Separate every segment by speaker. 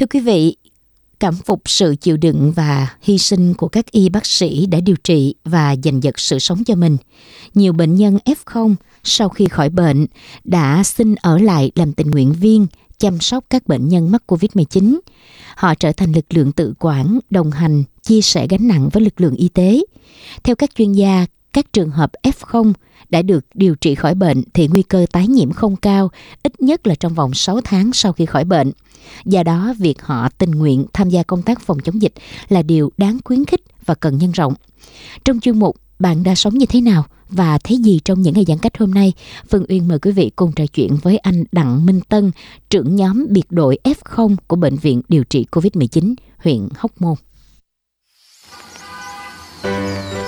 Speaker 1: Thưa quý vị, cảm phục sự chịu đựng và hy sinh của các y bác sĩ đã điều trị và giành giật sự sống cho mình. Nhiều bệnh nhân F0 sau khi khỏi bệnh đã xin ở lại làm tình nguyện viên chăm sóc các bệnh nhân mắc COVID-19. Họ trở thành lực lượng tự quản, đồng hành, chia sẻ gánh nặng với lực lượng y tế. Theo các chuyên gia, các trường hợp F0 đã được điều trị khỏi bệnh thì nguy cơ tái nhiễm không cao, ít nhất là trong vòng 6 tháng sau khi khỏi bệnh. Do đó, việc họ tình nguyện tham gia công tác phòng chống dịch là điều đáng khuyến khích và cần nhân rộng. Trong chuyên mục Bạn đã sống như thế nào và thấy gì trong những ngày giãn cách hôm nay? Phương Uyên mời quý vị cùng trò chuyện với anh Đặng Minh Tân, trưởng nhóm biệt đội F0 của Bệnh viện Điều trị COVID-19 huyện Hóc Môn.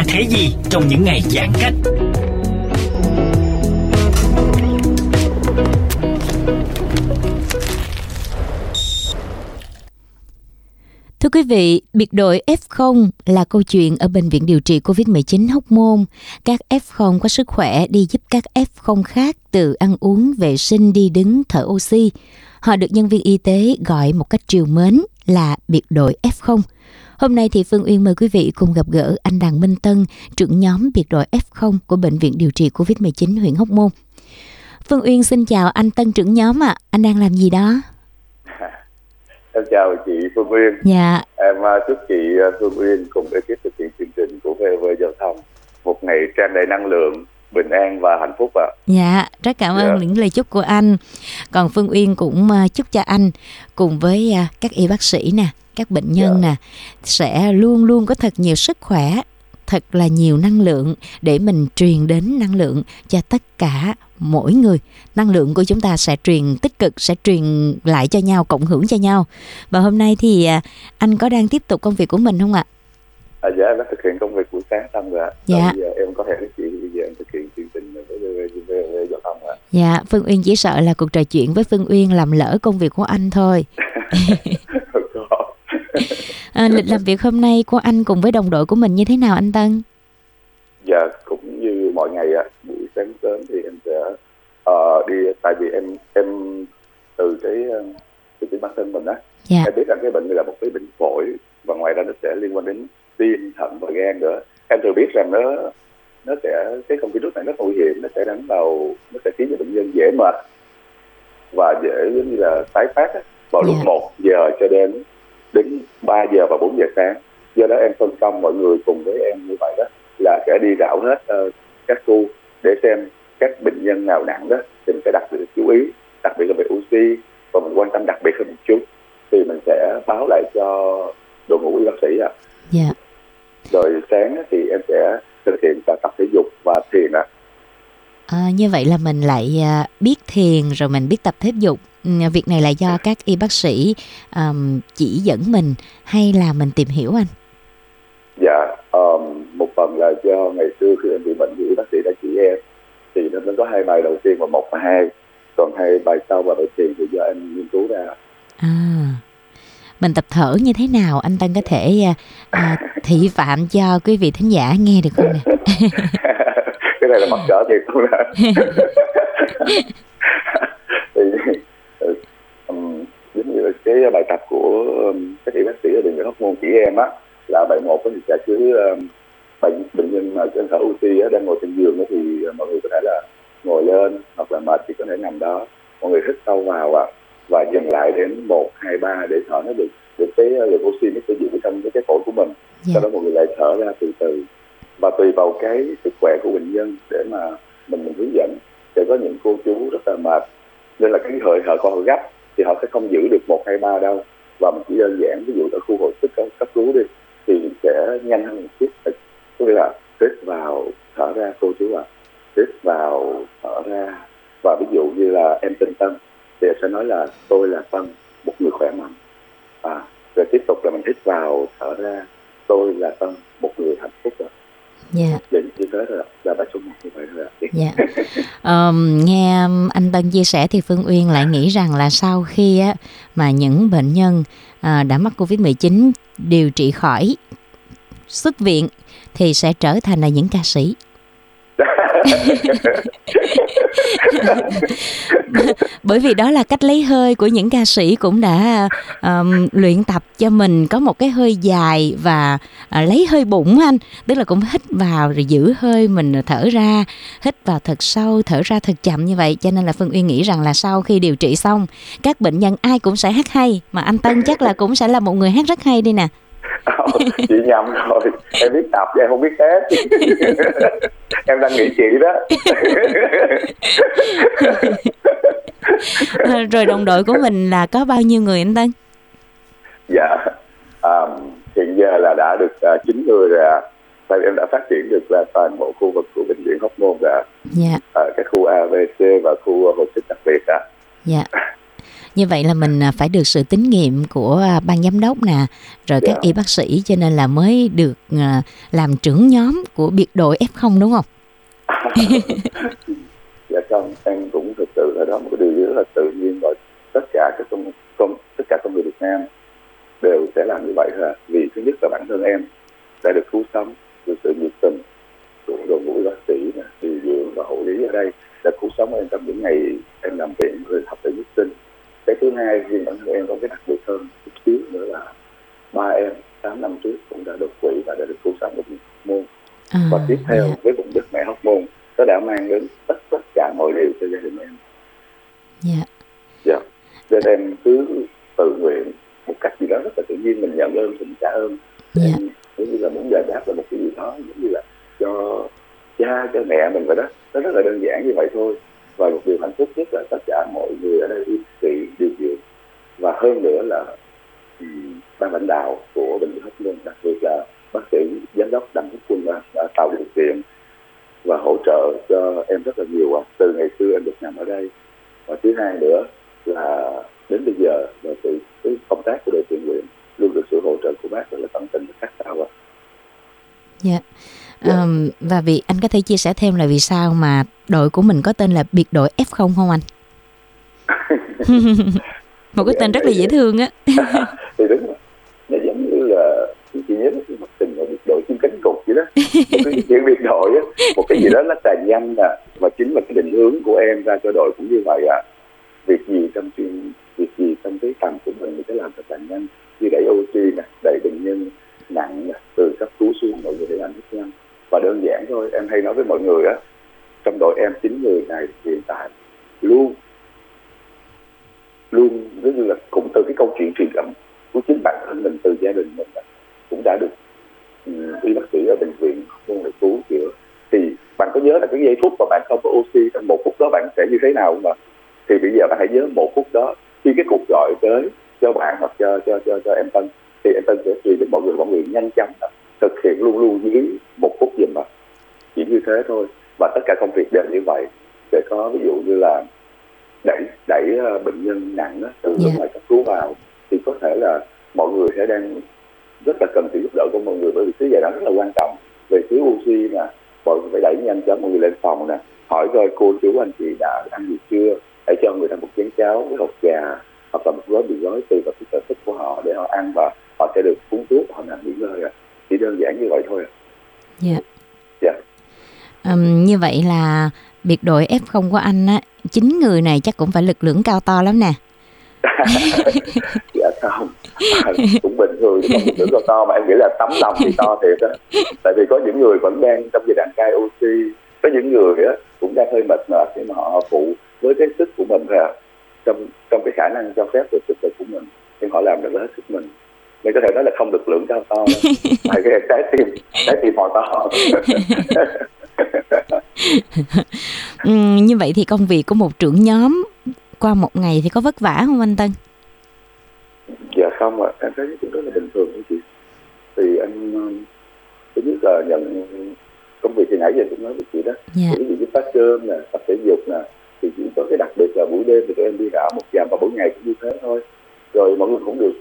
Speaker 2: Đã
Speaker 3: thấy gì trong những ngày giãn cách?
Speaker 1: Thưa quý vị, biệt đội F0 là câu chuyện ở Bệnh viện Điều trị COVID-19 Hóc Môn. Các F0 có sức khỏe đi giúp các F0 khác từ ăn uống, vệ sinh, đi đứng, thở oxy. Họ được nhân viên y tế gọi một cách triều mến là biệt đội F0. Hôm nay thì Phương Uyên mời quý vị cùng gặp gỡ anh Đặng Minh Tân, trưởng nhóm biệt đội F0 của Bệnh viện Điều trị COVID-19 huyện Hóc Môn. Phương Uyên xin chào anh Tân trưởng nhóm ạ, anh đang làm gì đó?
Speaker 4: Em chào chị Phương Uyên.
Speaker 1: Dạ,
Speaker 4: Em à, chúc chị à, Phương Uyên cùng ekip thực hiện chương trình của VV Giao thông một ngày tràn đầy năng lượng, bình an và hạnh phúc ạ.
Speaker 1: Dạ, rất cảm ơn
Speaker 4: Dạ.
Speaker 1: những lời chúc của anh. Còn Phương Uyên cũng à, chúc cho anh cùng với à, các y bác sĩ nè, các bệnh nhân
Speaker 4: Dạ.
Speaker 1: nè sẽ luôn luôn có thật nhiều sức khỏe, thật là nhiều năng lượng để mình truyền đến năng lượng cho tất cả mỗi người. Năng lượng của chúng ta sẽ truyền tích cực, sẽ truyền lại cho nhau, cộng hưởng cho nhau. Và hôm nay thì à, anh có đang tiếp tục công việc của mình không ạ?
Speaker 4: À, dạ em đã thực hiện công việc buổi sáng xong rồi ạ.
Speaker 1: Dạ.
Speaker 4: Bây giờ em có hẹn với chị bây giờ em thực hiện chương trình với Giao thông ạ.
Speaker 1: Dạ, Phương Uyên chỉ sợ là cuộc trò chuyện với Phương Uyên làm lỡ công việc của anh thôi. À, lịch làm việc hôm nay của anh cùng với đồng đội của mình như thế nào anh Tân?
Speaker 4: Dạ cũng như mọi ngày ạ, buổi sáng sớm thì em sẽ ờ, đi tại vì em em từ cái ờ, từ cái bản thân mình á
Speaker 1: Dạ,
Speaker 4: em biết rằng cái bệnh này là một cái bệnh phổi và ngoài ra nó sẽ liên quan đến tim thận và gan nữa em thừa biết rằng nó nó sẽ cái con virus này rất nguy hiểm nó sẽ đánh vào nó sẽ khiến cho bệnh nhân dễ mệt và dễ giống như là tái phát á, vào lúc
Speaker 1: Dạ.
Speaker 4: 1 giờ cho đến đến 3 giờ và 4 giờ sáng. Do đó em phân công mọi người cùng với em như vậy đó là sẽ đi rảo hết ờ, các khu để xem các bệnh nhân nào nặng đó thì mình phải đặc biệt chú ý đặc biệt là về oxy và mình quan tâm đặc biệt hơn một chút thì mình sẽ báo lại cho đội ngũ y bác sĩ ạ.
Speaker 1: Dạ,
Speaker 4: rồi sáng thì em sẽ thực hiện cả tập thể dục và thiền ạ.
Speaker 1: à, như vậy là mình lại à, biết thiền rồi mình biết tập thể dục. Ừ, Việc này là do các y bác sĩ ờm, chỉ dẫn mình hay là mình tìm hiểu anh?
Speaker 4: dạ ờm, một phần là do ngày xưa khi em bị bệnh thì bác sĩ đã chỉ em thì nó có hai bài đầu tiên và một và hai còn hai bài sau và bài thiền thì do em nghiên cứu ra
Speaker 1: À, mình tập thở như thế nào anh Tân có thể à, à, thị phạm cho quý vị thính giả nghe được không nè?
Speaker 4: này là mặt cỡ thiệt luôn đó thì ừ, um, giống như là cái bài tập của um, các y bác sĩ ở bệnh viện hóc môn chỉ em á là bài một thì sẽ cứ um, bệnh bệnh nhân mà trên thở oxy á, đang ngồi trên giường á, thì mọi người có thể là ngồi lên hoặc là mệt thì có thể nằm đó. Mọi người hít sâu vào à, và dừng lại đến một hai ba để thở nó được được cái lượng oxy nó sẽ giữ trong cái cái phổi của mình.
Speaker 1: Dạ.
Speaker 4: sau đó mọi người lại thở ra từ từ và tùy vào cái sức khỏe của bệnh nhân để mà mình mình hướng dẫn. Sẽ có những cô chú rất là mệt. Nên là cái thời họ còn gấp thì họ sẽ không giữ được một hai ba đâu. Và mình chỉ đơn giản ví dụ ở khu hồi sức cấp, cứu đi thì sẽ nhanh hơn một chút. Có nghĩa là hít vào thở ra cô chú ạ. Hít vào thở ra. Và ví dụ như là em tên tâm thì sẽ nói là tôi là tâm một người khỏe mạnh. À, rồi tiếp tục là mình hít vào thở ra. Tôi là tâm một người hạnh phúc rồi
Speaker 1: Dạ.
Speaker 4: vậy như thế rồi là bài số một như vậy ạ
Speaker 1: Dạ. Ờm, nghe anh Tân chia sẻ thì Phương Uyên lại nghĩ rằng là sau khi á, mà những bệnh nhân à, đã mắc Covid-19 điều trị khỏi xuất viện thì sẽ trở thành là những ca sĩ. Bởi vì đó là cách lấy hơi của những ca sĩ cũng đã um, luyện tập cho mình có một cái hơi dài và uh, lấy hơi bụng anh, tức là cũng hít vào rồi giữ hơi mình thở ra hít vào thật sâu thở ra thật chậm như vậy. Cho nên là phương uyên nghĩ rằng là sau khi điều trị xong các bệnh nhân ai cũng sẽ hát hay mà anh tân chắc là cũng sẽ là một người hát rất hay đi nè.
Speaker 4: chị nhầm rồi. Em biết tập em không biết hát em đang nghĩ chị đó.
Speaker 1: Ờ, rồi đồng đội của mình là có bao nhiêu người anh tân?
Speaker 4: Dạ à, hiện giờ là đã được uh, 9 người rồi ạ. tại vì em đã phát triển được là toàn bộ khu vực của bệnh viện hóc môn rồi
Speaker 1: dạ.
Speaker 4: à, cái khu ABC và khu hồi sức đặc biệt ạ.
Speaker 1: dạ như vậy là mình à, phải được sự tín nhiệm của à, ban giám đốc nè rồi các
Speaker 4: Dạ.
Speaker 1: y bác sĩ cho nên là mới được à, làm trưởng nhóm của biệt đội F0 đúng không
Speaker 4: dạ không em cũng thực sự là đó một cái điều rất là tự nhiên rồi tất cả các công, công tất cả con người Việt Nam đều sẽ làm như vậy ạ. vì thứ nhất là bản thân em đã được cứu sống được sự nhiệt tình của đội ngũ bác sĩ điều dưỡng và hộ lý ở đây đã cứu sống em trong những ngày em làm viện rồi học tại nhất sinh cái thứ hai riêng bản thân em có cái đặc biệt hơn chút xíu nữa là ba em 8 năm trước cũng đã đột quỵ và đã được cứu sống bệnh môn.
Speaker 1: À,
Speaker 4: và tiếp theo
Speaker 1: dạ,
Speaker 4: với vùng đất mẹ hóc môn nó đã mang đến tất tất cả mọi điều cho gia đình em.
Speaker 1: Dạ.
Speaker 4: dạ. Nên em cứ tự nguyện một cách gì đó rất là tự nhiên mình nhận ơn mình trả ơn.
Speaker 1: Dạ.
Speaker 4: em giống như là muốn giải đáp là một cái gì đó giống như là cho cha cho mẹ mình vậy đó. Nó rất là đơn giản như vậy thôi và một điều hạnh phúc nhất là tất cả mọi người ở đây y bác sĩ điều dưỡng và hơn nữa là um, ban lãnh đạo của bệnh viện hóc môn đặc biệt là bác sĩ giám đốc đặng quốc quân đã, đã tạo điều kiện và hỗ trợ cho em rất là nhiều ạ. từ ngày xưa em được nằm ở đây và thứ hai nữa là đến bây giờ là từ cái công tác của đội thiện nguyện luôn được sự hỗ trợ của bác rất là tận tình và sát sao ạ.
Speaker 1: Dạ. Ờm, và vì anh có thể chia sẻ thêm là vì sao mà đội của mình có tên là biệt đội F0 không anh? một cái tên rất là dễ thương á.
Speaker 4: thì đúng rồi nó giống như là chị nhớ cái mặt tình là biệt đội chim cánh cụt vậy đó một cái chuyện biệt đội á một cái gì đó nó tài nhanh nè và chính là cái định hướng của em ra cho đội cũng như vậy à việc gì trong chuyên việc gì trong cái tầm của mình mình sẽ làm thật là nhanh như đẩy oxy nè đẩy bệnh nhân nặng từ cấp cứu xuống mọi người để làm rất nhanh và đơn giản thôi, em hay nói với mọi người á, trong đội em chín người này hiện tại luôn luôn giống như là cũng từ cái câu chuyện truyền cảm của chính bản thân mình, từ gia đình mình cũng đã được ừ, y bác sĩ ở bệnh viện luôn được cứu chữa thì bạn có nhớ là cái giây phút mà bạn không có oxy trong một phút đó bạn sẽ như thế nào không ạ? Thì bây giờ bạn hãy nhớ một phút đó, khi cái cuộc gọi tới cho bạn hoặc cho cho cho cho em Tân thì em Tân sẽ truyền đến mọi người mọi người nhanh chóng thực hiện luôn luôn dưới một phút giùm mà. Chỉ như thế thôi. Và tất cả công việc đều như vậy. Để có ví dụ như là đẩy đẩy ờ, bệnh nhân nặng từ
Speaker 1: Dạ.
Speaker 4: lúc ngoài cấp cứu vào thì có thể là mọi người sẽ đang rất là cần sự giúp đỡ của mọi người bởi vì cái giai đoạn rất là quan trọng. Về thiếu oxy nè mọi người phải đẩy nhanh chóng mọi người lên phòng nè. Hỏi coi cô chú anh chị đã ăn gì chưa? Hãy cho người ta một chén cháo với hột gà hoặc là một gói mì gói tùy vào cái sở thích của họ để họ ăn và họ sẽ được uống thuốc họ nằm nghỉ ngơi à. chỉ đơn giản như vậy thôi à.
Speaker 1: Dạ.
Speaker 4: Dạ.
Speaker 1: Ừm, như vậy là biệt đội F0 của anh á, chín người này chắc cũng phải lực lượng cao to lắm nè.
Speaker 4: dạ không à, cũng bình thường không được to to mà em nghĩ là tấm lòng thì to thiệt á tại vì có những người vẫn đang trong giai đoạn cai oxy có những người á cũng đang hơi mệt mỏi nhưng mà họ phụ với cái sức của mình ra trong trong cái khả năng cho phép của sức lực của mình nhưng họ làm được hết sức mình mình có thể nói là không được lượng cao to phải cái trái tim trái tim họ to
Speaker 1: ừ, như vậy thì công việc của một trưởng nhóm qua một ngày thì có vất vả không anh Tân?
Speaker 4: Dạ không ạ, à. em thấy cũng rất là bình thường thôi chị. Thì anh thứ nhất là nhận công việc thì nãy giờ cũng nói với chị đó. Dạ. Ví dụ như phát cơm nè, tập thể dục nè, thì chỉ có cái đặc biệt là buổi đêm thì tụi em đi rã một dặm và mỗi ngày cũng như thế thôi. Rồi mọi người cũng được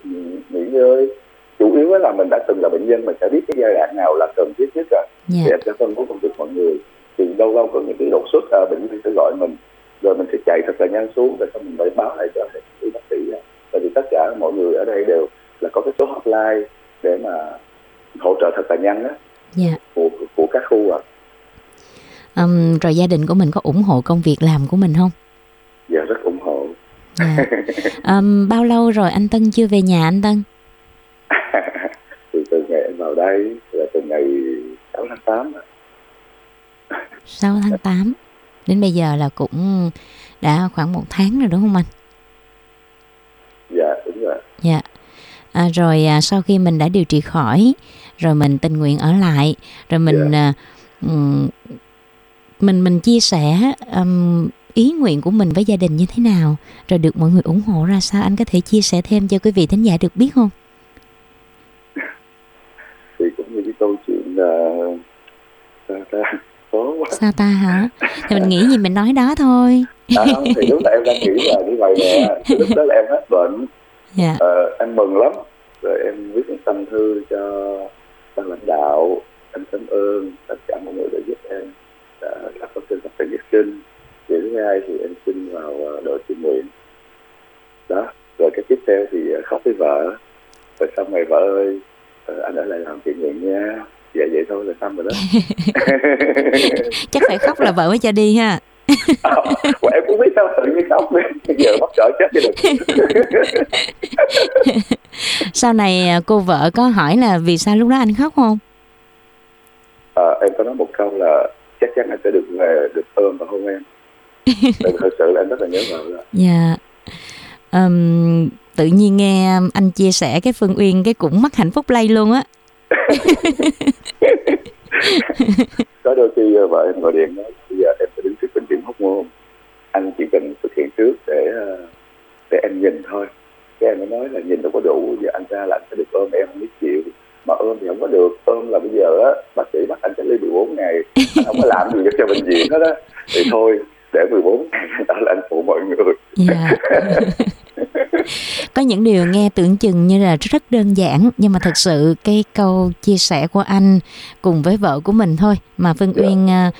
Speaker 4: nghỉ ngơi. Chủ yếu là mình đã từng là bệnh nhân mình sẽ biết cái giai đoạn nào là cần thiết nhất rồi. Dạ. Em sẽ phân bố công việc mọi người. Thì lâu lâu có những cái đột xuất à, bệnh nhân sẽ gọi mình rồi mình sẽ chạy thật là nhanh xuống rồi xong mình phải báo lại cho y bác sĩ tại vì tất cả mọi người ở đây đều là có cái số hotline để mà hỗ trợ thật là nhanh đó
Speaker 1: yeah. Dạ.
Speaker 4: của, của các khu ạ
Speaker 1: à. um, rồi gia đình của mình có ủng hộ công việc làm của mình không
Speaker 4: dạ rất ủng hộ
Speaker 1: Dạ. um, bao lâu rồi anh Tân chưa về nhà anh Tân?
Speaker 4: Từ từ ngày em vào đây là từ ngày 6 tháng 8
Speaker 1: 6 tháng 8 đến bây giờ là cũng đã khoảng một tháng rồi đúng không anh?
Speaker 4: Dạ đúng rồi
Speaker 1: dạ. À, rồi à, sau khi mình đã điều trị khỏi rồi mình tình nguyện ở lại rồi mình dạ. à, mình mình chia sẻ um, ý nguyện của mình với gia đình như thế nào? Rồi được mọi người ủng hộ ra sao? Anh có thể chia sẻ thêm cho quý vị thính giả được biết không?
Speaker 4: Thì cũng như cái câu chuyện là
Speaker 1: khó quá. Sao ta hả? Thì mình nghĩ gì mình nói đó thôi.
Speaker 4: À, thì lúc đó em đang nghĩ là như vậy nè lúc đó là em hết bệnh. Yeah. Dạ. ờ, em mừng lắm. Rồi em viết một tâm thư cho ban lãnh đạo. Em cảm ơn tất cả mọi người đã giúp em đã đã có sinh tập thể sinh điều thứ hai thì em xin vào ờ, đội tình nguyện. Đó rồi cái tiếp theo thì ờ, khóc với vợ. Rồi xong ngày vợ ơi ờ, anh ở lại làm thiện nguyện nha. Dạ vậy thôi là xong rồi đó.
Speaker 1: Chắc phải khóc là vợ mới cho đi ha.
Speaker 4: À, em cũng biết sao tự nhiên khóc giờ mất cỡ chết cho được.
Speaker 1: Sau này cô vợ có hỏi là vì sao lúc đó anh khóc không?
Speaker 4: À, em có nói một câu là chắc chắn anh sẽ được về được ôm và hôn em Thật sự là em rất là nhớ vợ
Speaker 1: dạ. Um, tự nhiên nghe anh chia sẻ cái phương uyên cái cũng mất hạnh phúc lây luôn á.
Speaker 4: Có đôi khi ờ, vợ em gọi điện nói bây giờ em phải đứng trước bệnh viện hóc môn. Anh chỉ cần thực hiện trước để ờ, để em nhìn thôi. Cái em mới nói là nhìn đâu có đủ giờ anh ra là anh phải được ôm em không biết chịu. Mà ôm thì không có được ôm là bây giờ á bác sĩ bắt anh sẽ ly 14 ngày anh không có làm gì cho bệnh viện hết á. Thì thôi để 14 ngày đó là anh phụ mọi người yeah. Dạ.
Speaker 1: có những điều nghe tưởng chừng như là rất đơn giản nhưng mà thật sự cái câu chia sẻ của anh cùng với vợ của mình thôi mà Phương dạ. Uyên uh,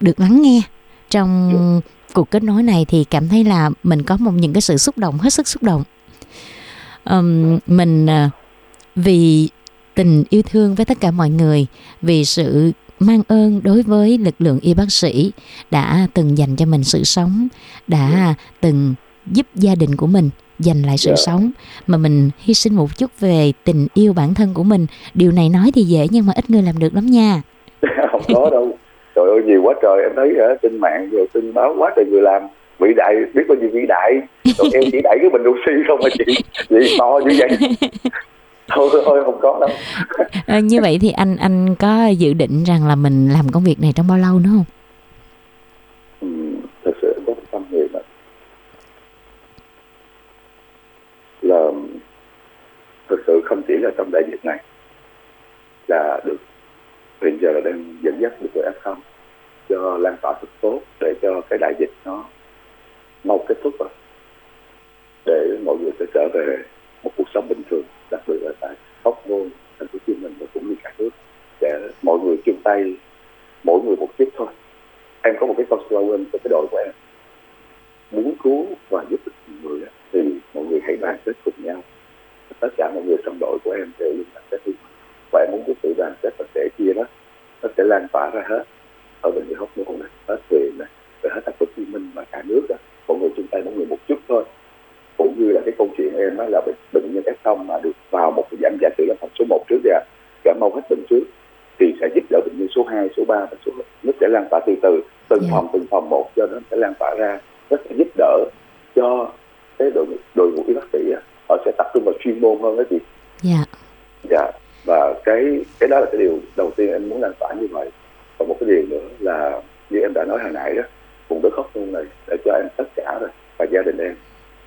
Speaker 1: được lắng nghe trong dạ. cuộc kết nối này thì cảm thấy là mình có một những cái sự xúc động hết sức xúc động um, mình uh, vì tình yêu thương với tất cả mọi người vì sự mang ơn đối với lực lượng y bác sĩ đã từng dành cho mình sự sống đã từng giúp gia đình của mình giành lại sự yeah. Dạ. sống. Mà mình hy sinh một chút về tình yêu bản thân của mình. Điều này nói thì dễ nhưng mà ít người làm được lắm nha.
Speaker 4: Không có đâu. Trời ơi nhiều quá trời. Em thấy ở trên mạng rồi tin báo quá trời người làm. Vĩ đại biết bao nhiêu vĩ đại. Còn em chỉ đẩy cái bình oxy không mà chị? Gì to như vậy thôi thôi không có đâu.
Speaker 1: À, như vậy thì anh anh có dự định rằng là mình làm công việc này trong bao lâu nữa không?
Speaker 4: Ừ, thật sự có tâm niệm là thực sự không chỉ là trong đại dịch này là được hiện giờ là đang dẫn dắt được người F0 cho lan tỏa thật tốt để cho cái đại dịch nó mau kết thúc rồi để mọi người sẽ trở về một cuộc sống bình thường đặc biệt là tại Hóc Môn, thành phố Hồ Chí Minh và cũng như cả nước. Để mọi người chung tay mỗi người một chút thôi. Em có một cái câu slogan cho cái đội của em. Muốn cứu và giúp được mọi người thì mọi người hãy đoàn kết cùng nhau. Tất cả mọi người trong đội của em đều luôn đoàn kết. Đi và em muốn cái sự đoàn kết và sẻ chia đó nó sẽ lan tỏa ra hết. Ở bệnh viện hóc môn này hết về này rồi hết thành phố hồ chí minh và cả nước đó. Mọi người chung tay mỗi người một chút thôi cũng như là cái câu chuyện em đó là bệnh, bệnh nhân F0 mà được vào một cái giảm giả sử là phòng số 1 trước ra cảm mau hết bệnh trước thì sẽ giúp đỡ bệnh nhân số 2, số 3 và số nó sẽ lan tỏa từ từ từng
Speaker 1: Dạ.
Speaker 4: phòng từng phòng một cho nó sẽ lan tỏa ra. Nó sẽ giúp đỡ cho cái đội đội ngũ y bác sĩ họ sẽ tập trung vào chuyên môn hơn đó chị.
Speaker 1: Dạ.
Speaker 4: Dạ. Và cái cái đó là cái điều đầu tiên em muốn lan tỏa như vậy. Và một cái điều nữa là như em đã nói hồi nãy đó vùng đất khóc luôn này để cho em tất cả rồi và gia đình em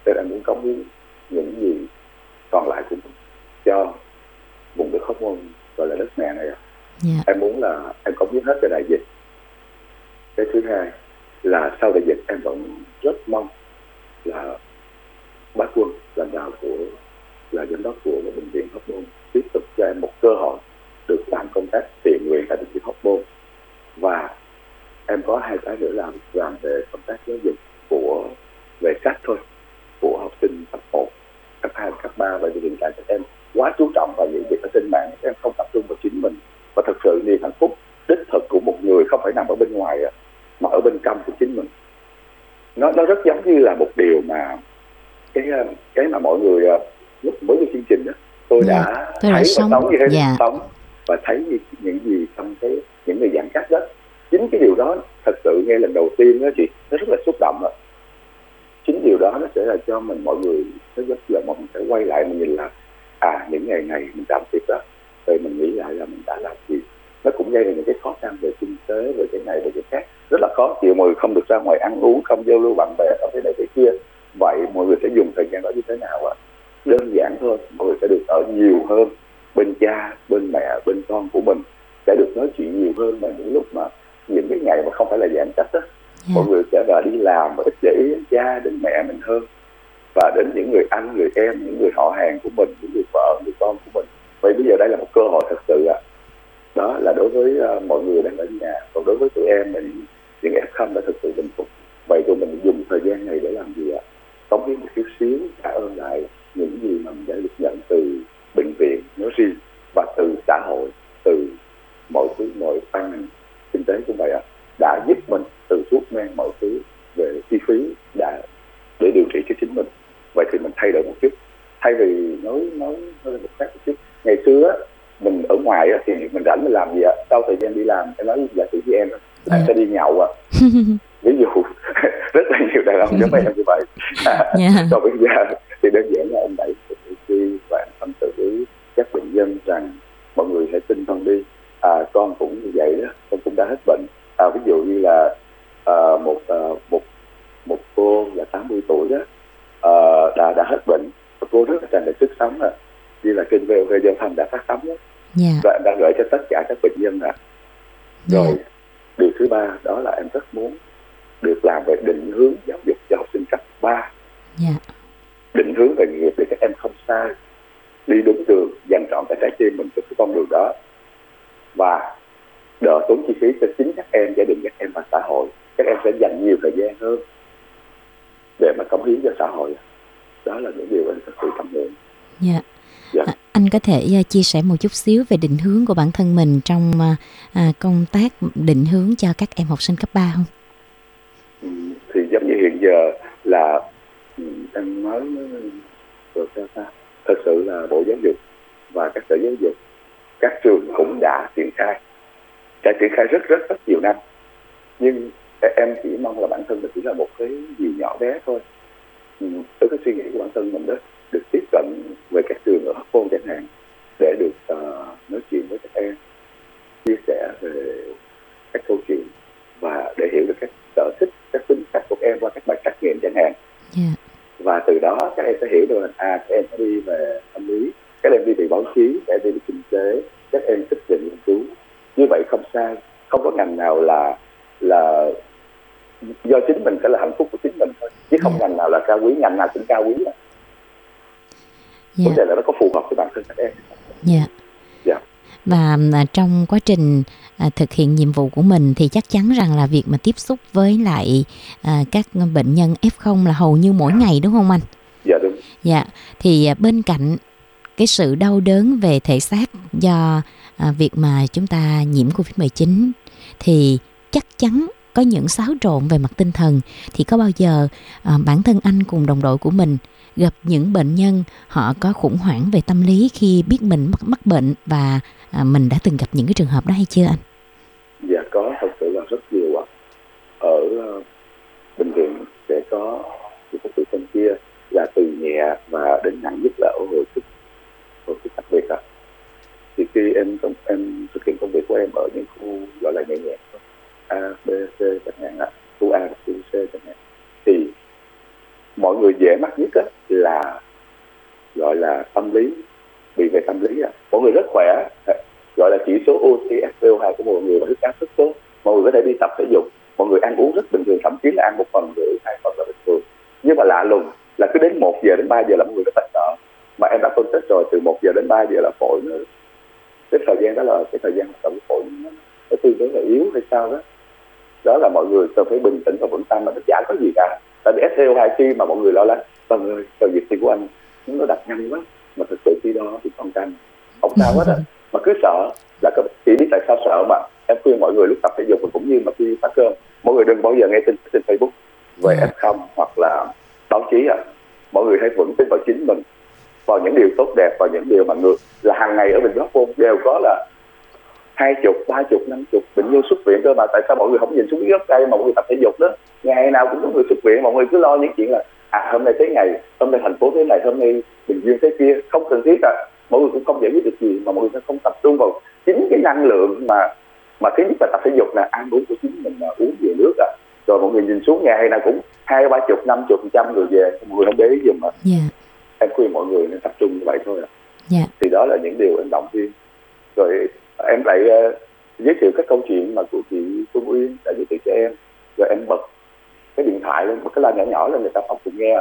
Speaker 4: nên em muốn cống hiến những gì còn lại của mình cho vùng đất khóc môn gọi là đất mẹ này ạ.
Speaker 1: dạ.
Speaker 4: Em muốn là em cống hiến hết cho đại dịch. Cái thứ hai là sau đại dịch em vẫn rất mong là bác quân lãnh đạo của là giám đốc của bệnh viện Hóc Môn tiếp tục cho em một cơ hội được làm công tác thiện nguyện tại bệnh viện Hóc Môn. Và em có hai cái nữa làm làm về công tác giáo dục của về sách thôi của học sinh cấp 1, cấp 2, cấp 3 và hiện tại các em quá chú trọng vào những việc ở trên mạng. Các em không tập trung vào chính mình. Và thật sự niềm hạnh phúc đích thực của một người không phải nằm ở bên ngoài mà ở bên trong của chính mình. Nó nó rất giống như là một điều mà cái ờ, cái mà mọi người ờ, lúc mới vô chương trình đó tôi
Speaker 1: Dạ,
Speaker 4: đã
Speaker 1: tôi
Speaker 4: thấy
Speaker 1: sống,
Speaker 4: và sống. như thế
Speaker 1: dạ.
Speaker 4: sống và thấy những, những gì trong cái những người giãn cách đó. Chính cái điều đó thật sự nghe lần đầu tiên đó chị nó rất là xúc động rồi chính điều đó nó sẽ là cho mình, mọi người, nó rất là mình sẽ quay lại, mình nhìn là à những ngày này mình làm việc đó. Rồi mình nghĩ lại là mình đã làm gì. Nó cũng gây ra những cái khó khăn về kinh tế, về cái này, về cái khác. Rất là khó chịu mọi người không được ra ngoài ăn uống, không giao lưu bạn bè ở cái này cái kia. Vậy mọi người sẽ dùng thời gian đó như thế nào ạ? Đơn giản thôi, mọi người sẽ được ở nhiều hơn. Bên cha, bên mẹ, bên con của mình sẽ được nói chuyện nhiều hơn vào những lúc mà những cái ngày mà không phải là giãn cách đó
Speaker 1: yeah.
Speaker 4: mọi người sẽ là đi làm và ít để ý đến cha đến mẹ mình hơn. Và đến những người anh người em những người họ hàng của mình những người vợ người con của mình. Vậy bây giờ đây là một cơ hội thật sự ạ. Đó là đối với uh, mọi người đang ở nhà còn đối với tụi em mình những, f không đã thực sự bình phục. Vậy tụi mình dùng thời gian này để làm gì ạ? Cống hiến một chút xíu trả ơn lại những gì mà mình đã được nhận từ bệnh viện nói riêng và từ xã hội từ mọi thứ mọi ban ngành kinh tế cũng vậy ạ đã giúp mình từ thuốc men mọi thứ về chi phí đã để điều trị cho chính mình vậy thì mình thay đổi một chút thay vì nói nói hơi một khác một chút ngày xưa á, mình ở ngoài á, thì mình rảnh mình làm gì ạ sau thời gian đi làm em nói giả sử với em á, là em
Speaker 1: Dạ.
Speaker 4: sẽ đi nhậu ạ ví dụ rất là nhiều đàn ông giống em như vậy
Speaker 1: dạ
Speaker 4: còn bây giờ thì đơn giản là em đẩy sự đi và em tâm sự với các bệnh nhân rằng mọi người hãy tin con đi à, con cũng như vậy đó con cũng đã hết bệnh à, ví dụ như là à, một à, một một cô là 80 tuổi đó à, đã đã hết bệnh và cô rất là tràn đầy sức sống à. như là kênh VOV giao thông đã phát sóng đó,
Speaker 1: dạ
Speaker 4: và đã gửi cho tất cả các bệnh nhân à.
Speaker 1: dạ
Speaker 4: rồi điều thứ ba đó là em rất muốn được làm về định hướng giáo dục cho học sinh cấp 3
Speaker 1: dạ
Speaker 4: định hướng về nghề nghiệp để các em không sai đi đúng đường dành trọn cả trái tim mình cho cái con đường đó và đỡ tốn chi phí cho chính các em và xã hội. Các em sẽ dành nhiều thời gian hơn để mà cống hiến cho xã hội. Đó là những điều em thật sự cảm ơn.
Speaker 1: Dạ.
Speaker 4: Dạ.
Speaker 1: À, anh có thể à, chia sẻ một chút xíu về định hướng của bản thân mình trong à, à, công tác định hướng cho các em học sinh cấp 3 không?
Speaker 4: Ừ, thì giống như hiện giờ là ừ, em nói rồi sao ta. Thật sự là bộ giáo dục và các sở giáo dục các trường cũng đã triển khai. Đã triển khai rất rất rất nhiều năm nhưng em chỉ mong là bản thân mình chỉ là một cái gì nhỏ bé thôi. Ừ, với cái suy nghĩ của bản thân mình đó được tiếp cận về các trường ở Hóc Môn chẳng hạn để được ờ, nói chuyện với các em chia sẻ về các câu chuyện và để hiểu được các sở thích các tính cách của các em qua các bài trắc nghiệm chẳng hạn.
Speaker 1: Dạ.
Speaker 4: Và từ đó các em sẽ hiểu được là à các em sẽ đi về tâm lý các em đi về báo chí các em đi về kinh tế các em thích về nghiên cứu. Như vậy không sai không có ngành nào là là do chính mình sẽ là hạnh phúc của chính mình thôi. Chứ không ngành nào là cao quý ngành nào cũng cao quý á.
Speaker 1: dạ.
Speaker 4: Vấn đề là nó có phù hợp với bản thân các em.
Speaker 1: Dạ.
Speaker 4: Dạ.
Speaker 1: và à, trong quá trình à, thực hiện nhiệm vụ của mình thì chắc chắn rằng là việc mà tiếp xúc với lại à, các bệnh nhân F0 là hầu như mỗi ngày đúng không anh?
Speaker 4: dạ đúng.
Speaker 1: Dạ, thì à, bên cạnh cái sự đau đớn về thể xác do à, việc mà chúng ta nhiễm Covid-19 thì chắc chắn có những xáo trộn về mặt tinh thần thì có bao giờ à, bản thân anh cùng đồng đội của mình gặp những bệnh nhân họ có khủng hoảng về tâm lý khi biết mình mắc, mắc bệnh và à, mình đã từng gặp những cái trường hợp đó hay chưa anh?
Speaker 4: Dạ có, thật sự là rất nhiều ạ. Ở uh, bệnh viện sẽ có những cái sự phân chia là từ nhẹ và đến nặng nhất là ở hồi sức hồi sức đặc biệt ạ. Thì khi em em thực hiện công việc của em ở những khu gọi là nhẹ nhẹ A, B, C chẳng hạn ạ, khu A, khu C chẳng hạn. Thì mọi người dễ mắc nhất là gọi là tâm lý bị về tâm lý à. mọi người rất khỏe gọi là chỉ số oxy SpO2 của mọi người và huyết áp rất tốt. Mọi người có thể đi tập thể dục mọi người ăn uống rất bình thường thậm chí là ăn một phần rưỡi hai phần là bình thường. Nhưng mà lạ lùng là cứ đến 1 giờ đến 3 giờ là mọi người rất bệnh sợ. Mà em đã phân tích rồi từ 1 giờ đến 3 giờ là phổi nó cái thời gian đó là cái thời gian hoạt động của phổi nó, nó tương đối là yếu hay sao đó mọi người cần phải bình tĩnh và vững tâm mà nó chả có gì cả. Tại vì SPO2 khi mà mọi người lo lắng vâng ơi cầu dịch thì của anh nó đặt nhanh quá mà thực sự khi đó thì con canh không sao hết á. Mà cứ sợ là các chỉ biết tại sao sợ mà em khuyên mọi người lúc tập thể dục cũng như mà khi phát cơm mọi người đừng bao giờ nghe tin trên Facebook về dạ. F0 hoặc là báo chí à. Mọi người hãy vững tin vào chính mình vào những điều tốt đẹp và những điều mà người là hàng ngày ở bình Bắc Phôn đều có là hai chục ba chục năm chục bệnh nhân xuất viện cơ mà tại sao mọi người không nhìn xuống gốc cây mà mọi người tập thể dục đó ngày nào cũng có người xuất viện mọi người cứ lo những chuyện là à hôm nay thế ngày hôm nay thành phố thế này hôm nay bình dương thế kia không cần thiết à mọi người cũng không giải quyết được gì mà mọi người sẽ không tập trung vào chính cái năng lượng mà mà thứ nhất là tập thể dục là ăn uống của chính mình là uống nhiều nước à rồi mọi người nhìn xuống ngày hay nào cũng hai ba chục năm chục trăm người về mọi người không để ý gì mà yeah. Dạ. em khuyên mọi người nên tập trung như vậy thôi à. yeah. Dạ. thì đó là những điều em động viên rồi em lại uh, giới thiệu các câu chuyện mà của chị Phương Uyên đã giới thiệu cho em rồi em bật cái điện thoại lên một cái loa nhỏ nhỏ lên người ta không cùng nghe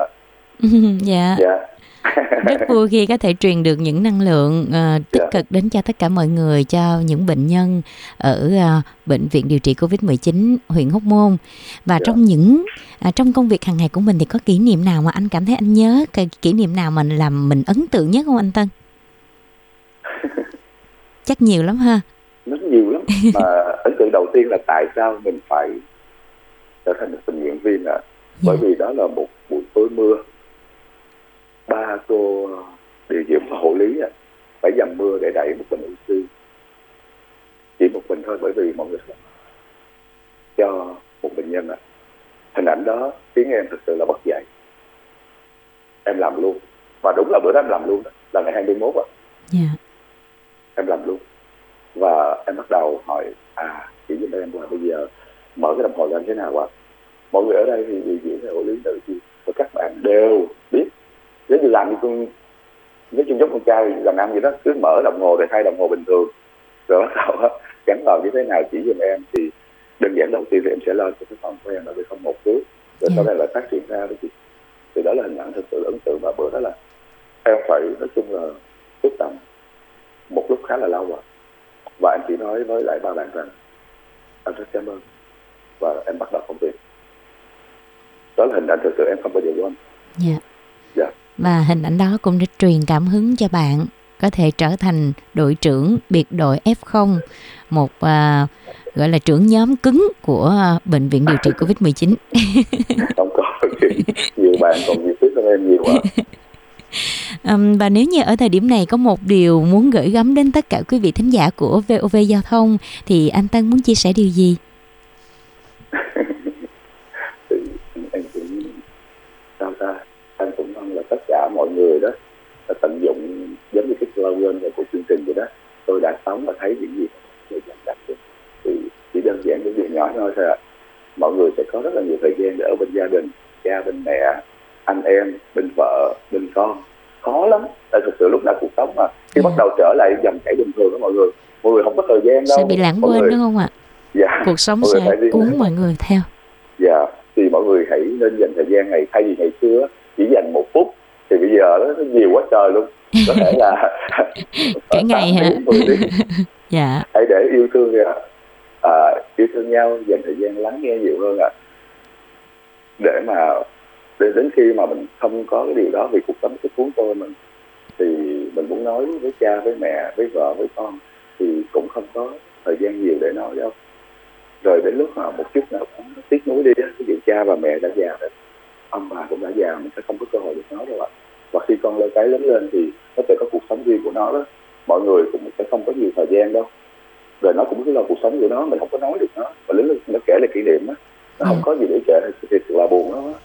Speaker 1: dạ dạ rất vui khi có thể truyền được những năng lượng uh, tích yeah. Dạ. cực đến cho tất cả mọi người cho những bệnh nhân ở uh, bệnh viện điều trị covid 19 huyện hóc môn và yeah. Dạ. trong những uh, trong công việc hàng ngày của mình thì có kỷ niệm nào mà anh cảm thấy anh nhớ cái kỷ niệm nào mà làm mình ấn tượng nhất không anh Tân chắc nhiều lắm ha
Speaker 4: rất nhiều lắm mà ấn tượng đầu tiên là tại sao mình phải trở thành một tình nguyện viên ạ à. bởi vì đó là một buổi tối mưa ba cô điều dưỡng và hộ lý à, phải dầm mưa để đẩy một bình oxy chỉ một bình thôi bởi vì mọi người cho một bệnh nhân à. hình ảnh đó khiến em thực sự là bất dậy em làm luôn và đúng là bữa đó em làm luôn đó, là ngày 21 ạ à. yeah. em làm luôn và em bắt đầu hỏi à chị giúp em là bây giờ mở cái đồng hồ lên thế nào ạ? Mọi người ở đây thì điều diễn hộ lý nữ thì và các bạn đều biết. Nếu như làm như con nếu chung giống con trai làm ăn gì đó cứ mở đồng hồ để thay đồng hồ bình thường. Rồi bắt đầu gắn vào như thế nào chỉ giùm em thì đơn giản đầu tiên thì em sẽ lên cái phòng của em là không một trước. Rồi sau đây là phát triển ra đó chị. Thì đó là hình ảnh thực sự ấn tượng và bữa đó là em phải nói chung là xúc động một lúc khá là lâu rồi và em chỉ nói với lại ba bạn rằng anh rất cảm ơn và em bắt đầu công việc. Đó là hình ảnh thực sự em không bao giờ quên.
Speaker 1: Dạ. Dạ. Và hình ảnh đó cũng đã truyền cảm hứng cho bạn có thể trở thành đội trưởng biệt đội F0 một uh, gọi là trưởng nhóm cứng của bệnh viện điều trị Covid-19
Speaker 4: không có nhiều bạn còn nhiệt huyết hơn em nhiều quá
Speaker 1: Um, và nếu như ở thời điểm này có một điều muốn gửi gắm đến tất cả quý vị thính giả của VOV Giao thông thì anh Tân muốn chia sẻ điều gì?
Speaker 4: anh cũng sao ta anh cũng mong là tất cả mọi người đó là tận dụng giống như cái slogan của chương trình vậy đó tôi đã sống và thấy những gì để dẫn được thì chỉ đơn giản những việc nhỏ thôi thôi à. mọi người sẽ có rất là nhiều thời gian để ở bên gia đình cha bên mẹ anh em bên vợ bên con. Khó lắm. Tại thực sự lúc nào cuộc sống mà khi yeah. bắt đầu trở lại dòng chảy bình thường đó mọi người mọi người không có thời gian đâu.
Speaker 1: sẽ bị lãng quên người... đúng không ạ? Dạ. Cuộc sống sẽ cuốn mọi người theo.
Speaker 4: Dạ. Thì mọi người hãy nên dành thời gian này thay vì ngày xưa. Chỉ dành một phút. Thì bây giờ nó nhiều quá trời luôn. Có thể là
Speaker 1: cả ngày hả? Dạ.
Speaker 4: Hãy để yêu thương à, à, yêu thương nhau dành thời gian lắng nghe nhiều hơn ạ. À. để mà để đến khi mà mình không có cái điều đó vì cuộc sống cái cuốn tôi mình thì mình muốn nói với cha với mẹ với vợ với con thì cũng không có thời gian nhiều để nói đâu. Rồi đến lúc mà một chút nào tiếc nuối đi ví dụ cha và mẹ đã già rồi ông bà cũng đã già mình sẽ không có cơ hội được nói đâu ạ. Và khi con lơ cái lớn lên thì nó sẽ có cuộc sống riêng của nó đó. Mọi người cũng sẽ không có nhiều thời gian đâu. Rồi nó cũng cứ là cuộc sống của nó mình không có nói được nó. Và lớn lên nó kể lại kỷ niệm á nó không
Speaker 1: Ừ.
Speaker 4: có gì để kể thì thật là buồn lắm á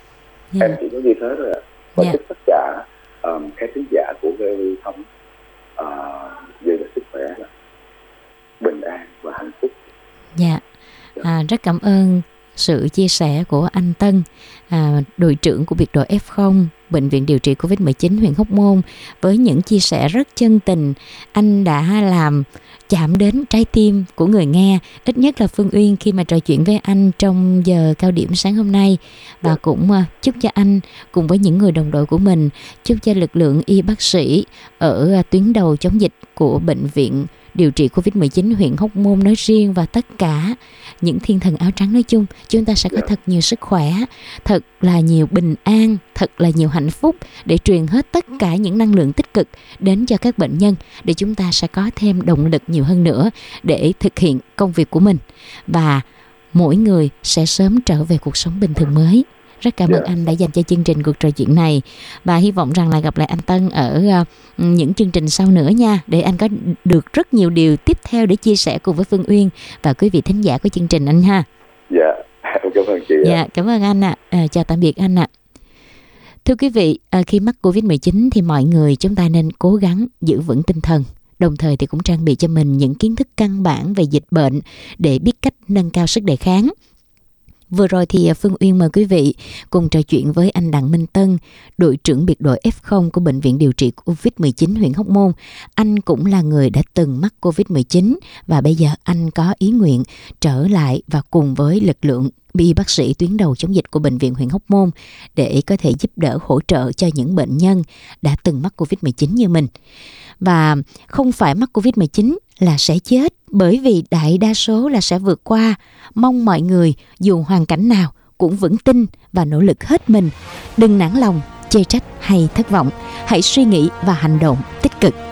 Speaker 1: Dạ.
Speaker 4: em chỉ có như thế thôi ạ. Và
Speaker 1: Dạ.
Speaker 4: chúc tất cả um, các khán giả của VV thông uh, về sức khỏe là bình an và hạnh phúc.
Speaker 1: Dạ, à, rất cảm ơn sự chia sẻ của anh Tân, à, đội trưởng của biệt đội F0, Bệnh viện điều trị COVID-19 huyện Hóc Môn với những chia sẻ rất chân tình. Anh đã làm chạm đến trái tim của người nghe, ít nhất là Phương Uyên khi mà trò chuyện với anh trong giờ cao điểm sáng hôm nay và cũng à, chúc cho anh cùng với những người đồng đội của mình, chúc cho lực lượng y bác sĩ ở à, tuyến đầu chống dịch của bệnh viện điều trị Covid-19 huyện Hóc Môn nói riêng và tất cả những thiên thần áo trắng nói chung. Chúng ta sẽ có thật nhiều sức khỏe thật là nhiều bình an thật là nhiều hạnh phúc để truyền hết tất cả những năng lượng tích cực đến cho các bệnh nhân để chúng ta sẽ có thêm động lực nhiều hơn nữa để thực hiện công việc của mình. Và mỗi người sẽ sớm trở về cuộc sống bình thường mới rất cảm ơn
Speaker 4: Dạ.
Speaker 1: anh đã dành cho chương trình cuộc trò chuyện này và hy vọng rằng là gặp lại anh Tân ở ờ, những chương trình sau nữa nha để anh có được rất nhiều điều tiếp theo để chia sẻ cùng với Phương Uyên và quý vị thính giả của chương trình anh ha.
Speaker 4: dạ em cảm ơn chị.
Speaker 1: Dạ, cảm ơn anh ạ. À, chào tạm biệt anh ạ. Thưa quý vị, à, khi mắc Covid-19 thì mọi người chúng ta nên cố gắng giữ vững tinh thần. Đồng thời thì cũng trang bị cho mình những kiến thức căn bản về dịch bệnh để biết cách nâng cao sức đề kháng. Vừa rồi thì à, Phương Uyên mời quý vị cùng trò chuyện với anh Đặng Minh Tân, đội trưởng biệt đội F0 của Bệnh viện Điều trị COVID-19 huyện Hóc Môn. Anh cũng là người đã từng mắc COVID-19 và bây giờ anh có ý nguyện trở lại và cùng với lực lượng y bác sĩ tuyến đầu chống dịch của Bệnh viện huyện Hóc Môn để có thể giúp đỡ hỗ trợ cho những bệnh nhân đã từng mắc COVID-19 như mình. Và không phải mắc COVID-19 là sẽ chết bởi vì đại đa số là sẽ vượt qua. Mong mọi người dù hoàn cảnh nào cũng vững tin và nỗ lực hết mình. Đừng nản lòng, chê trách hay thất vọng. Hãy suy nghĩ và hành động tích cực.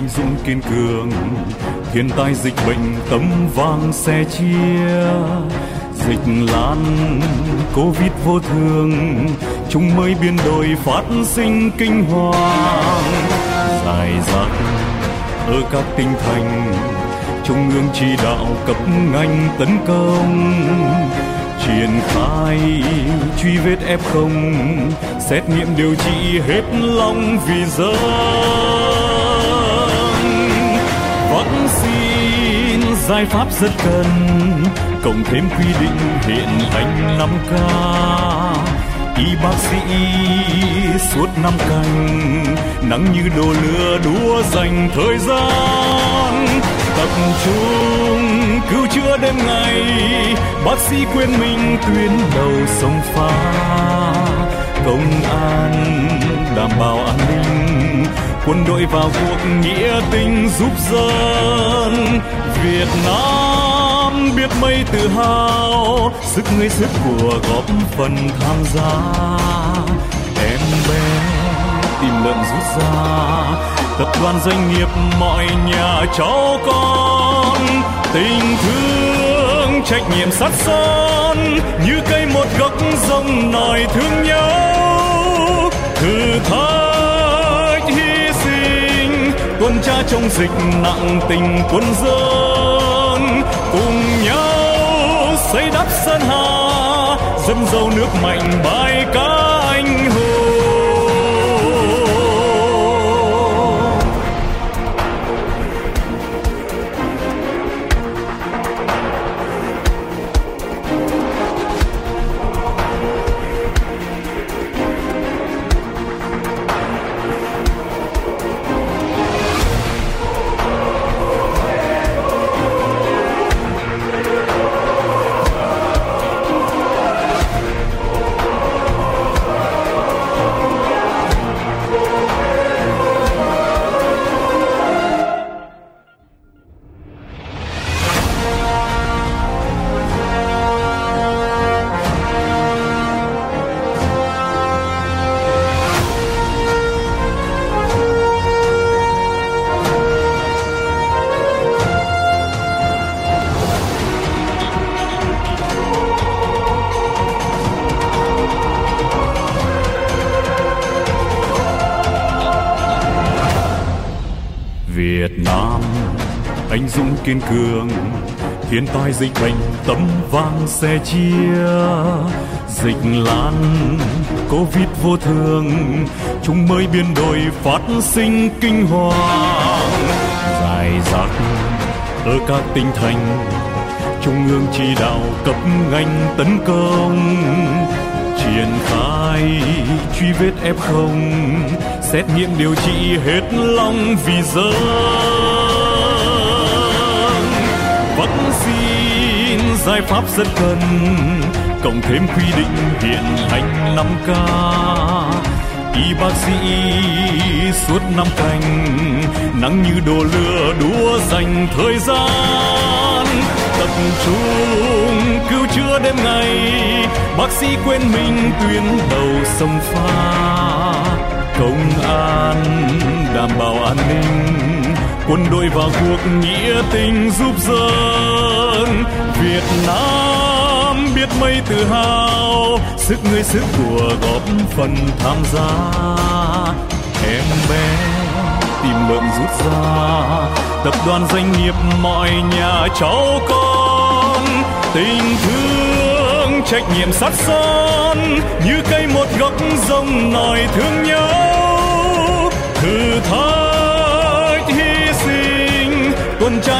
Speaker 5: Anh dũng kiên cường, thiên tai dịch bệnh tấm vang xe chia. Dịch lan, covid vô thường, chúng mới biến đổi phát sinh kinh hoàng. Dài dặc ở các tỉnh thành, trung ương chỉ đạo cấp ngành tấn công. Triển khai truy vết F0 xét nghiệm điều trị hết lòng vì dân vaccine giải pháp rất cần, cộng thêm quy định hiện hành 5 k. Y bác sĩ suốt năm canh, nắng như đồ lửa đua dành thời gian. Tập trung cứu chữa đêm ngày, bác sĩ quên mình tuyến đầu sông pha. Công an đảm bảo an ninh quân đội vào cuộc nghĩa tình giúp dân. Việt nam biết mấy tự hào, sức người sức của góp phần tham gia. Em bé tìm lợn rút ra, tập đoàn doanh nghiệp mọi nhà cháu con. Tình thương, trách nhiệm sát son, như cây một gốc rồng nòi thương nhau. Thử thách sinh cha chống dịch nặng tình quân dân cùng nhau xây đắp sơn hà dân giàu nước mạnh bài ca anh hùng. Anh dũng kiên cường, thiên tai dịch bệnh, tấm vang xe chia. Dịch lan, covid vô thường, chúng mới biến đổi, phát sinh kinh hoàng. Dài dặc ở các tỉnh thành, trung ương chỉ đạo cấp ngành tấn công. Triển khai truy vết f không, xét nghiệm điều trị hết lòng vì dân vaccine giải pháp rất cần, cộng thêm quy định hiện hành 5 k. Y bác sĩ suốt năm canh, nắng như đồ lửa đua dành thời gian. Tập trung cứu chữa đêm ngày, bác sĩ quên mình tuyến đầu sông pha. Công an đảm bảo an ninh quân đội vào cuộc nghĩa tình giúp dân. Việt nam biết mấy tự hào, sức người sức của góp phần tham gia. Em bé tìm lợn rút ra, tập đoàn doanh nghiệp mọi nhà cháu con. Tình thương, trách nhiệm sát son, như cây một gốc rồng nòi thương nhau. Thử thách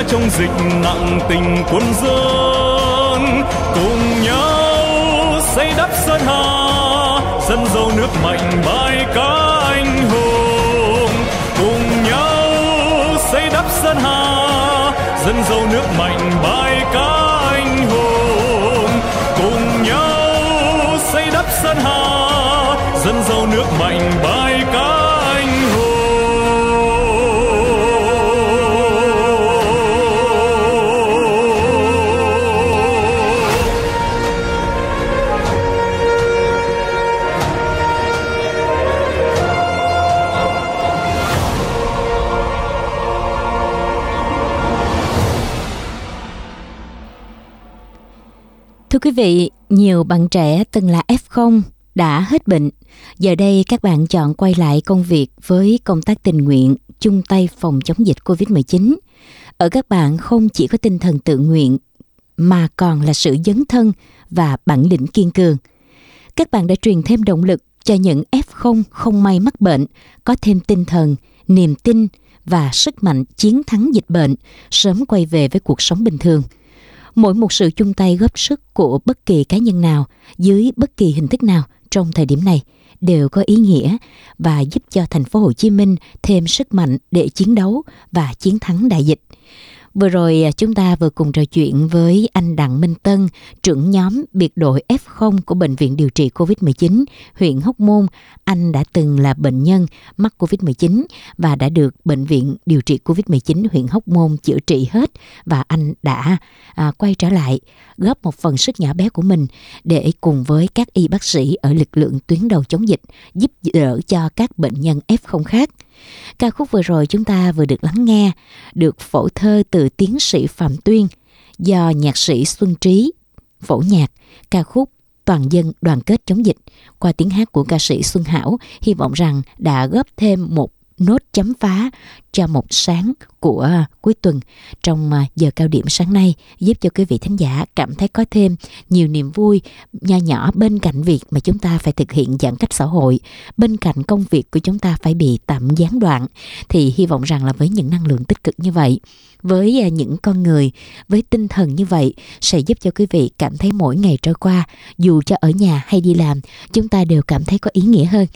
Speaker 5: trong dịch nặng tình quân dân cùng nhau xây đắp sơn hà, dân giàu nước mạnh bài ca anh hùng. Cùng nhau xây đắp sơn hà, dân giàu nước mạnh bài ca anh hùng. Cùng nhau xây đắp sơn hà, dân giàu nước mạnh bài ca
Speaker 1: quý vị, nhiều bạn trẻ từng là F0 đã hết bệnh. Giờ đây các bạn chọn quay lại công việc với công tác tình nguyện chung tay phòng chống dịch Covid-19. Ở các bạn không chỉ có tinh thần tự nguyện mà còn là sự dấn thân và bản lĩnh kiên cường. Các bạn đã truyền thêm động lực cho những F0 không may mắc bệnh, có thêm tinh thần, niềm tin và sức mạnh chiến thắng dịch bệnh, sớm quay về với cuộc sống bình thường mỗi một sự chung tay góp sức của bất kỳ cá nhân nào dưới bất kỳ hình thức nào trong thời điểm này đều có ý nghĩa và giúp cho thành phố Hồ Chí Minh thêm sức mạnh để chiến đấu và chiến thắng đại dịch. Vừa rồi à, chúng ta vừa cùng trò chuyện với anh Đặng Minh Tân, trưởng nhóm biệt đội F0 của Bệnh viện điều trị COVID-19 huyện Hóc Môn. Anh đã từng là bệnh nhân mắc COVID-19 và đã được Bệnh viện điều trị COVID-19 huyện Hóc Môn chữa trị hết và anh đã à, quay trở lại góp một phần sức nhỏ bé của mình để cùng với các y bác sĩ ở lực lượng tuyến đầu chống dịch giúp đỡ cho các bệnh nhân F0 khác. Ca khúc vừa rồi chúng ta vừa được lắng nghe, được phổ thơ từ tiến sĩ Phạm Tuyên do nhạc sĩ Xuân Trí phổ nhạc. Ca khúc toàn dân đoàn kết chống dịch qua tiếng hát của ca sĩ Xuân Hảo hy vọng rằng đã góp thêm một nốt chấm phá cho một sáng của cuối tuần trong à, giờ cao điểm sáng nay, giúp cho quý vị thính giả cảm thấy có thêm nhiều niềm vui nho nhỏ bên cạnh việc mà chúng ta phải thực hiện giãn cách xã hội, bên cạnh công việc của chúng ta phải bị tạm gián đoạn. Thì hy vọng rằng là với những năng lượng tích cực như vậy, với à, những con người, với tinh thần như vậy sẽ giúp cho quý vị cảm thấy mỗi ngày trôi qua, dù cho ở nhà hay đi làm, chúng ta đều cảm thấy có ý nghĩa hơn.